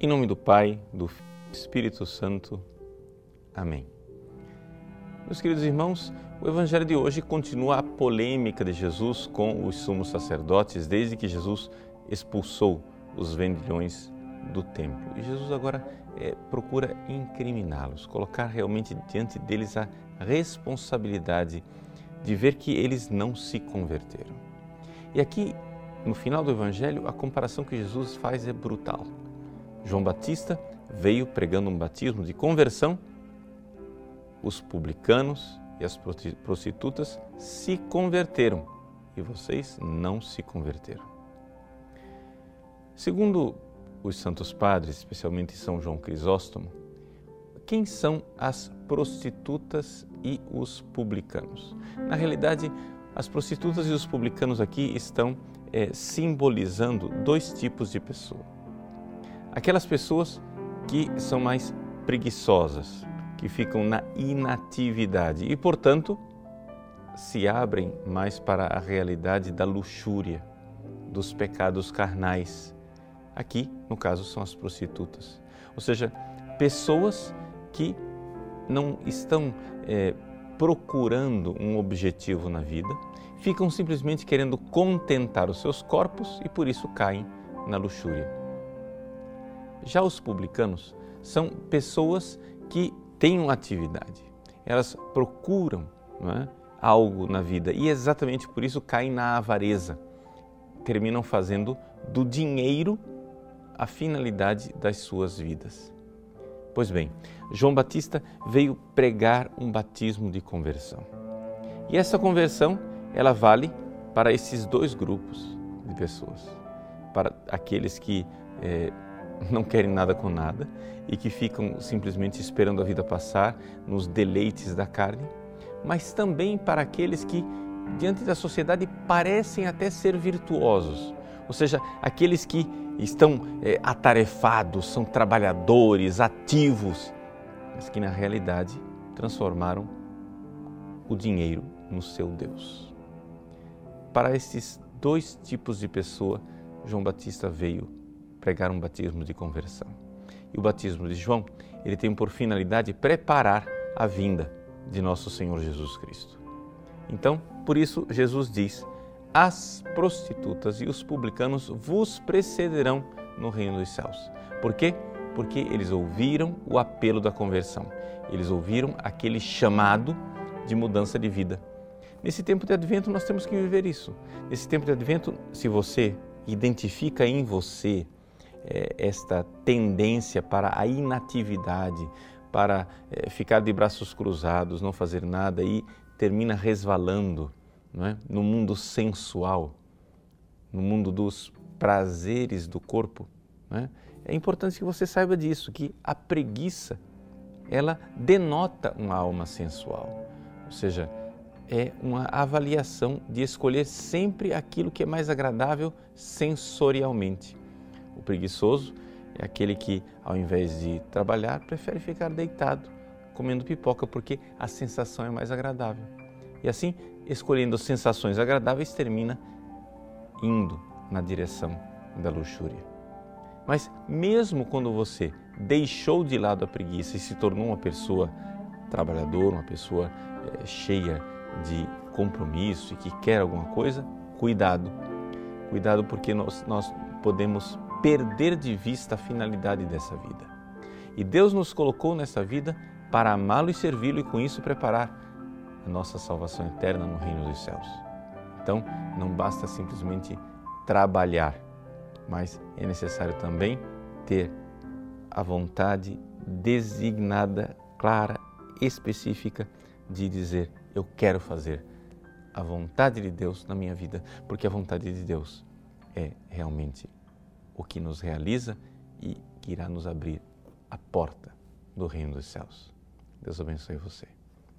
Em nome do Pai, do Espírito Santo. Amém. Meus queridos irmãos, o Evangelho de hoje continua a polêmica de Jesus com os sumos sacerdotes desde que Jesus expulsou os vendilhões do templo. E Jesus agora é, procura incriminá-los, colocar realmente diante deles a responsabilidade de ver que eles não se converteram. E aqui, no final do Evangelho, a comparação que Jesus faz é brutal. João Batista veio pregando um batismo de conversão, os publicanos e as prostitutas se converteram e vocês não se converteram. Segundo os santos padres, especialmente São João Crisóstomo, quem são as prostitutas e os publicanos? Na realidade, as prostitutas e os publicanos aqui estão é, simbolizando dois tipos de pessoa. Aquelas pessoas que são mais preguiçosas, que ficam na inatividade e, portanto, se abrem mais para a realidade da luxúria, dos pecados carnais. Aqui, no caso, são as prostitutas. Ou seja, pessoas que não estão é, procurando um objetivo na vida, ficam simplesmente querendo contentar os seus corpos e por isso caem na luxúria. Já os publicanos são pessoas que têm uma atividade, elas procuram é, algo na vida e exatamente por isso caem na avareza, terminam fazendo do dinheiro a finalidade das suas vidas. Pois bem, João Batista veio pregar um batismo de conversão. E essa conversão, ela vale para esses dois grupos de pessoas. Para aqueles que é, não querem nada com nada e que ficam simplesmente esperando a vida passar nos deleites da carne, mas também para aqueles que, diante da sociedade, parecem até ser virtuosos, ou seja, aqueles que estão é, atarefados, são trabalhadores, ativos, mas que na realidade transformaram o dinheiro no seu Deus. Para esses dois tipos de pessoa, João Batista veio pregar um batismo de conversão. E o batismo de João, ele tem por finalidade preparar a vinda de nosso Senhor Jesus Cristo. Então, por isso Jesus diz: as prostitutas e os publicanos vos precederão no reino dos céus. Por quê? Porque eles ouviram o apelo da conversão, eles ouviram aquele chamado de mudança de vida. Nesse tempo de advento, nós temos que viver isso. Nesse tempo de advento, se você identifica em você é, esta tendência para a inatividade, para é, ficar de braços cruzados, não fazer nada e termina resvalando é? no mundo sensual, no mundo dos prazeres do corpo. É? é importante que você saiba disso, que a preguiça ela denota uma alma sensual, ou seja, é uma avaliação de escolher sempre aquilo que é mais agradável sensorialmente. O preguiçoso é aquele que, ao invés de trabalhar, prefere ficar deitado comendo pipoca porque a sensação é mais agradável. E assim escolhendo sensações agradáveis, termina indo na direção da luxúria. Mas mesmo quando você deixou de lado a preguiça e se tornou uma pessoa trabalhadora, uma pessoa é, cheia de compromisso e que quer alguma coisa, cuidado. Cuidado porque nós, nós podemos perder de vista a finalidade dessa vida. E Deus nos colocou nessa vida para amá-lo e servi-lo e com isso preparar a nossa salvação eterna no reino dos céus. Então, não basta simplesmente trabalhar, mas é necessário também ter a vontade designada, clara, específica de dizer: Eu quero fazer a vontade de Deus na minha vida, porque a vontade de Deus é realmente o que nos realiza e que irá nos abrir a porta do reino dos céus. Deus abençoe você.